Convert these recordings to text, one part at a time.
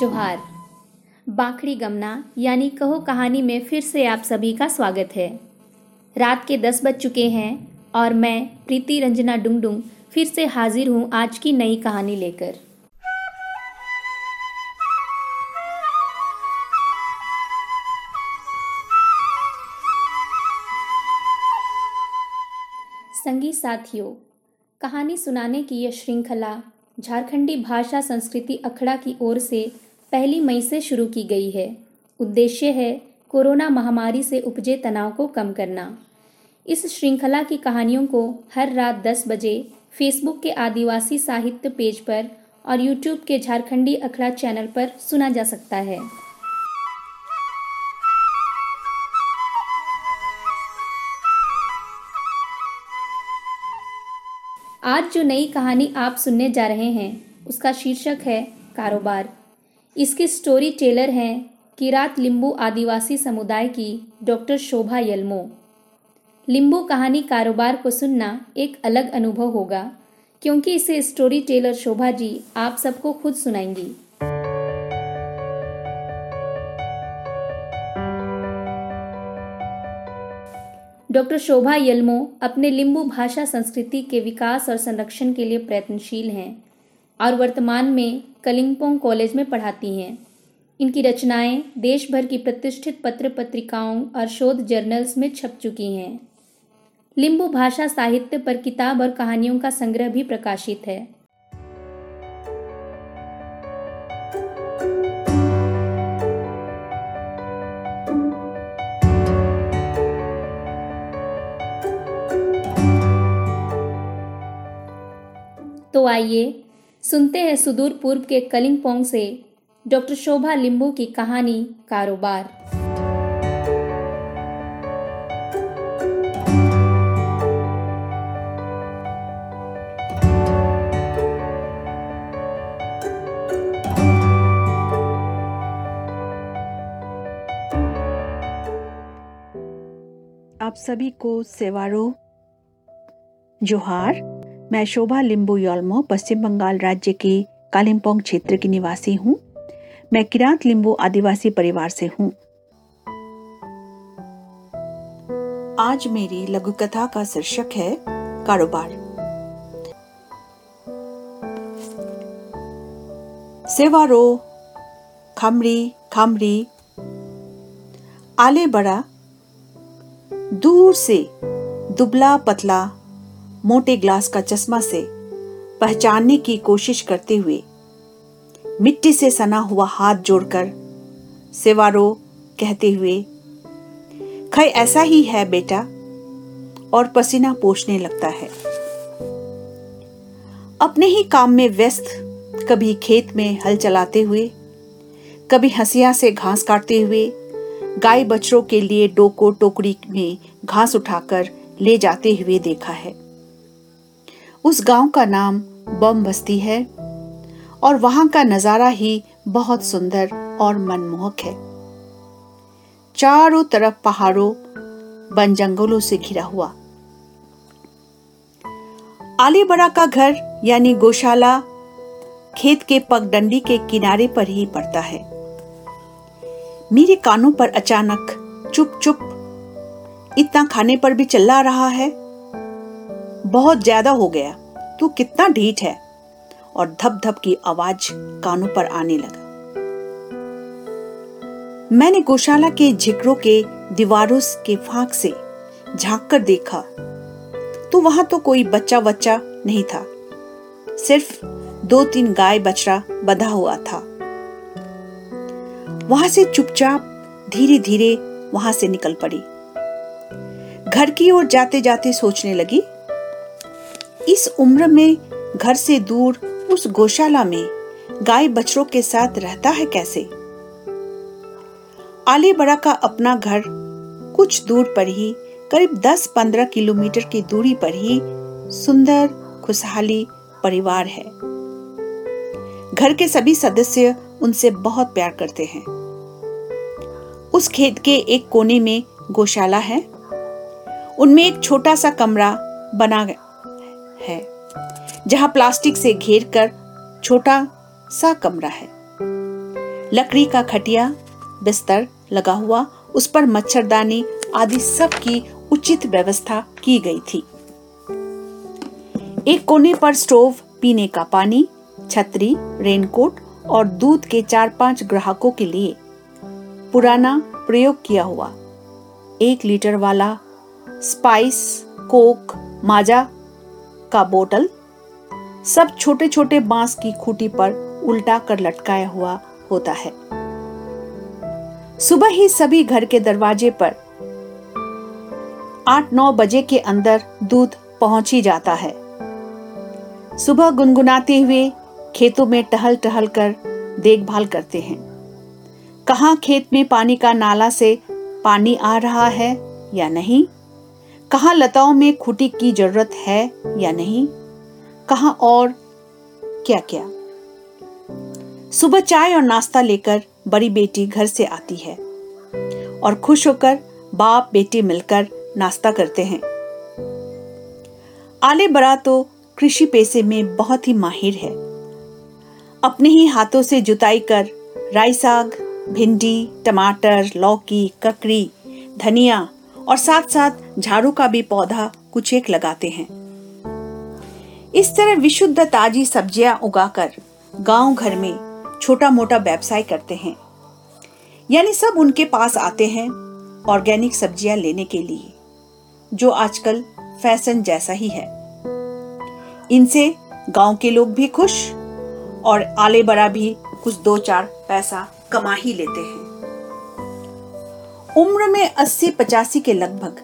जोहार। बाखड़ी गमना, यानी कहो कहानी में फिर से आप सभी का स्वागत है। रात के दस बज चुके हैं और मैं, प्रीति रंजना डुंगडुंग, फिर से हाजिर हूँ आज की नई कहानी लेकर। संगी साथियों, कहानी सुनाने की यह श्रृंखला झारखंडी भाषा संस्कृति अखड़ा की ओर से पहली मई से शुरू की गई है। उद्देश्य है कोरोना महामारी से उपजे तनाव को कम करना। इस श्रृंखला की कहानियों को हर रात 10 बजे फेसबुक के आदिवासी साहित्य पेज पर और यूट्यूब के झारखंडी अखड़ा चैनल पर सुना जा सकता है। आज जो नई कहानी आप सुनने जा रहे हैं, उसका शीर्षक है कारोबार। इसके स्टोरी टेलर हैं किरात लिंबू आदिवासी समुदाय की डॉक्टर शोभा यलमो। लिंबू कहानी कारोबार को सुनना एक अलग अनुभव होगा, क्योंकि इसे स्टोरी टेलर शोभा जी आप सबको खुद सुनाएँगी। डॉक्टर शोभा यलमो अपने लिंबू भाषा संस्कृति के विकास और संरक्षण के लिए प्रयत्नशील हैं। और वर्तमान में कलिंगपोंग कॉलेज में पढ़ाती हैं। इनकी रचनाएँ देश भर की प्रतिष्ठित पत्र पत्रिकाओं और शोध जर्नल्स में छप चुकी हैं। लिंबू भाषा साहित्य पर किताब और कहानियों का संग्रह भी प्रकाशित है। तो आइए सुनते हैं सुदूर पूर्व के कलिंगपोंग से डॉक्टर शोभा लिंबू की कहानी कारोबार। आप सभी को सेवारो जोहार मैं शोभा लिंबू योल्मो, पश्चिम बंगाल राज्य के कालिम्पोंग क्षेत्र की निवासी हूँ। मैं किरात लिंबू आदिवासी परिवार से हूँ। आज मेरी लघु कथा का शीर्षक है कारोबार। सेवारो, खमरी, खामरी। आले बड़ा, दूर से दुबला पतला मोटे ग्लास का चश्मा से पहचानने की कोशिश करते हुए मिट्टी से सना हुआ हाथ जोड़कर सेवारो कहते हुए, खै, ऐसा ही है बेटा? और पसीना पोषने लगता है। अपने ही काम में व्यस्त, कभी खेत में हल चलाते हुए, कभी हंसिया से घास काटते हुए गाय बछड़ों के लिए डोको टोकरी में घास उठाकर ले जाते हुए देखा है। उस गाँव का नाम बम बस्ती है और वहाँ का नज़ारा ही बहुत सुंदर और मनमोहक है। चारों तरफ़ पहाड़ों, वन जंगलों से घिरा हुआ। आलीबड़ा का घर यानी गौशाला खेत के पगडंडी के किनारे पर ही पड़ता है। मेरे कानों पर अचानक चुप चुप इतना खाने पर भी चल रहा है। बहुत ज़्यादा हो गया। तू कितना ढीठ है। और धप धप की आवाज़ कानों पर आने लगा। मैंने गौशाला के झिकरों के दीवारों के फाक से झाँक कर देखा। तो वहाँ तो कोई बच्चा बच्चा नहीं था। सिर्फ़ दो तीन गाय बछड़ा बधा हुआ था। वहाँ से चुपचाप धीरे धीरे वहाँ से निकल पड़ी। घर की ओर जाते जाते सोचने लगी इस उम्र में घर से दूर उस गौशाला में गाय बछड़ों के साथ रहता है कैसे? आले बड़ा का अपना घर कुछ दूर पर ही, करीब 10-15 किलोमीटर की दूरी पर ही सुंदर, खुशहाली परिवार है। घर के सभी सदस्य उनसे बहुत प्यार करते हैं। उस खेत के एक कोने में गौशाला है। उनमें एक छोटा सा कमरा बना है, जहाँ प्लास्टिक से घेर कर छोटा सा कमरा है। लकड़ी का खटिया, बिस्तर लगा हुआ, उस पर मच्छरदानी आदि सब की उचित व्यवस्था की गई थी। एक कोने पर स्टोव, पीने का पानी, छतरी, रेनकोट और दूध के चार पाँच ग्राहकों के लिए पुराना प्रयोग किया हुआ। एक लीटर वाला स्पाइस कोक माजा का बोतल। सब छोटे छोटे बाँस की खूटी पर उल्टा कर लटकाया हुआ होता है। सुबह ही सभी घर के दरवाजे पर आठ नौ बजे के अंदर दूध पहुँच ही जाता है। सुबह गुनगुनाते हुए खेतों में टहल टहल कर देखभाल करते हैं। कहा खेत में पानी का नाला से पानी आ रहा है या नहीं? कहा लताओं में खुटी की ज़रूरत है या नहीं? कहा और क्या क्या सुबह चाय और नाश्ता लेकर बड़ी बेटी घर से आती है और खुश होकर बाप बेटी मिलकर नाश्ता करते हैं। आले बड़ा तो कृषि पेशे में बहुत ही माहिर है। अपने ही हाथों से जुताई कर राई साग भिंडी, टमाटर, लौकी, ककड़ी, धनिया और साथ साथ झाड़ू का भी पौधा कुछ एक लगाते हैं। इस तरह विशुद्ध ताजी सब्ज़ियाँ उगाकर गाँव घर में छोटा मोटा व्यवसाय करते हैं। यानी सब उनके पास आते हैं ऑर्गेनिक सब्ज़ियाँ लेने के लिए, जो आजकल फ़ैशन जैसा ही है। इनसे गाँव के लोग भी खुश और आले बड़ा भी कुछ दो चार पैसा कमा ही लेते हैं। उम्र में अस्सी पचासी के लगभग।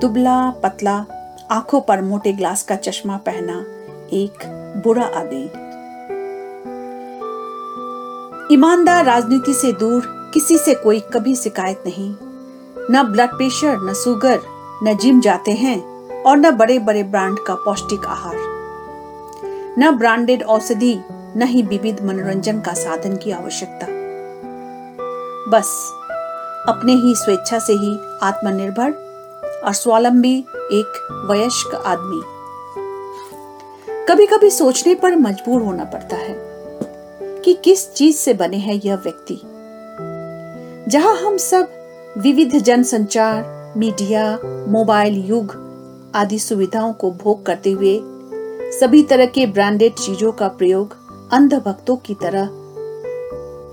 दुबला पतला, आँखों पर मोटे ग्लास का चश्मा पहना एक बुरा आदमी। ईमानदार राजनीति से दूर किसी से कोई कभी शिकायत नहीं। न ब्लड प्रेशर न सुगर न जिम जाते हैं और न बड़े बड़े ब्रांड का पौष्टिक आहार। न ब्रांडेड औषधि, न ही विविध मनोरंजन का साधन की आवश्यकता। बस अपने ही स्वेच्छा से ही आत्मनिर्भर और स्वावलंबी एक वयस्क आदमी। कभी कभी सोचने पर मजबूर होना पड़ता है कि किस चीज़ से बने हैं यह व्यक्ति। जहाँ हम सब विविध जनसंचार, मीडिया, मोबाइल युग आदि सुविधाओं को भोग करते हुए सभी तरह के ब्रांडेड चीज़ों का प्रयोग अंधभक्तों की तरह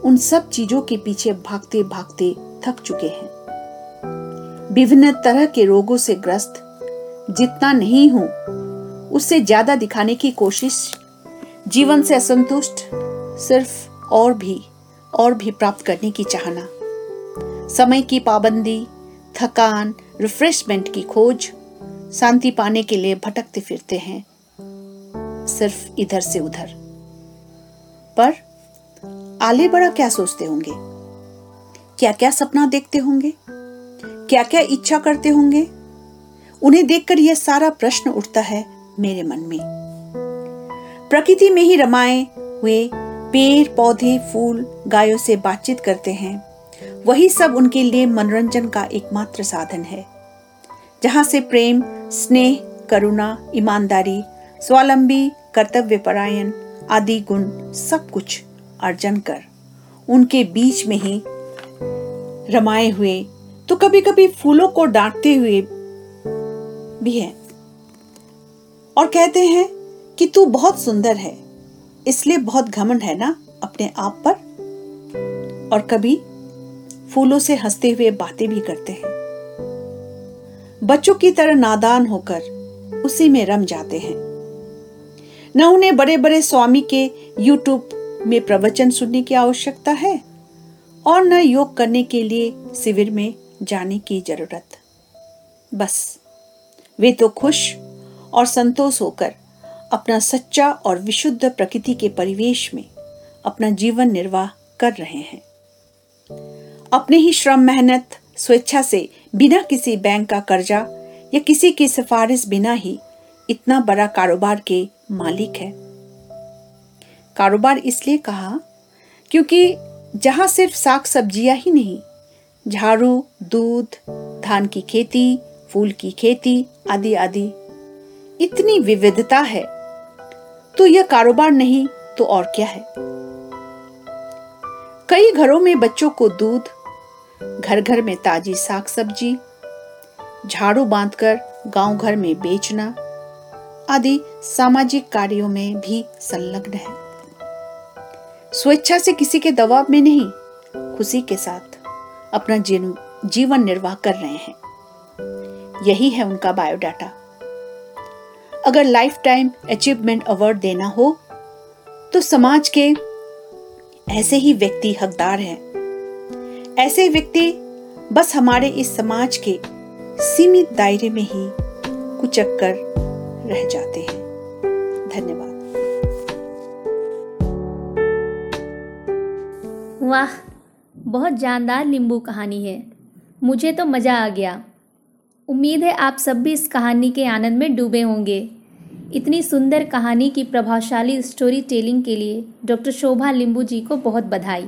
उन सब चीज़ों के पीछे भागते भागते थक चुके हैं। विभिन्न तरह के रोगों से ग्रस्त, जितना नहीं हूँ उससे ज़्यादा दिखाने की कोशिश, जीवन से असंतुष्ट, सिर्फ़ और भी और भी प्राप्त करने की चाहना। समय की पाबंदी, थकान रिफ्रेशमेंट की खोज, शांति पाने के लिए भटकते फिरते हैं, सिर्फ़ इधर से उधर। पर, आले बड़ा क्या सोचते होंगे? क्या क्या सपना देखते होंगे? क्या क्या इच्छा करते होंगे? उन्हें देखकर यह सारा प्रश्न उठता है मेरे मन में। प्रकृति में ही रमाए हुए पेड़, पौधे, फूल, गायों से बातचीत करते हैं। वही सब उनके लिए मनोरंजन का एकमात्र साधन है। जहाँ से प्रेम, स्नेह, करुणा, ईमानदारी, स्वावलंबी, कर्तव्य परायण आदि गुण सब कुछ अर्जन कर उनके बीच में ही रमाए हुए तो कभी कभी फूलों को डांटते हुए भी है। और कहते हैं कि तू बहुत सुंदर है, इसलिए बहुत घमंड है ना अपने आप पर? और कभी फूलों से हँसते हुए बातें भी करते हैं। बच्चों की तरह नादान होकर उसी में रम जाते हैं। न उन्हें बड़े बड़े स्वामी के यूट्यूब में प्रवचन सुनने की आवश्यकता है और न योग करने के लिए शिविर में जाने की ज़रूरत। बस, वे तो खुश और संतोष होकर अपना सच्चा और विशुद्ध प्रकृति के परिवेश में अपना जीवन निर्वाह कर रहे हैं। अपने ही श्रम मेहनत, स्वेच्छा से बिना किसी बैंक का कर्जा या किसी की सिफारिश बिना ही इतना बड़ा कारोबार के मालिक है। कारोबार इसलिए कहा क्योंकि जहाँ सिर्फ़ साग सब्ज़ियाँ ही नहीं, झाड़ू, दूध, धान की खेती, फूल की खेती आदि आदि। इतनी विविधता है। तो यह कारोबार नहीं तो और क्या है? कई घरों में बच्चों को दूध घर घर में ताजी साग सब्ज़ी, झाड़ू बांधकर गाँव घर में बेचना आदि सामाजिक कार्यों में भी संलग्न है। स्वेच्छा से किसी के दबाव में नहीं, खुशी के साथ अपना जीवन निर्वाह कर रहे हैं। यही है उनका बायोडाटा अगर लाइफ टाइम अचीवमेंट अवार्ड देना हो तो समाज के ऐसे ही व्यक्ति हकदार हैं। ऐसे व्यक्ति बस हमारे इस समाज के सीमित दायरे में ही कुचक कर रह जाते हैं। धन्यवाद। वाह बहुत जानदार नींबू कहानी है। मुझे तो मज़ा आ गया। उम्मीद है आप सब भी इस कहानी के आनंद में डूबे होंगे। इतनी सुंदर कहानी की प्रभावशाली स्टोरी टेलिंग के लिए डॉक्टर शोभा लिंबू जी को बहुत बधाई।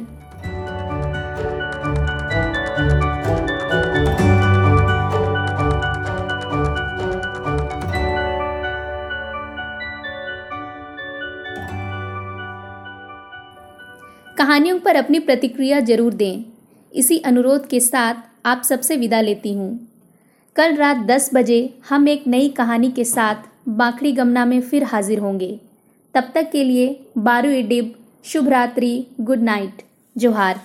कहानियों पर अपनी प्रतिक्रिया ज़रूर दें। इसी अनुरोध के साथ आप सबसे विदा लेती हूँ। कल रात 10 बजे हम एक नई कहानी के साथ बाखड़ी गमना में फिर हाजिर होंगे। तब तक के लिए बारू डिब, शुभ रात्रि, गुड नाइट, जोहार।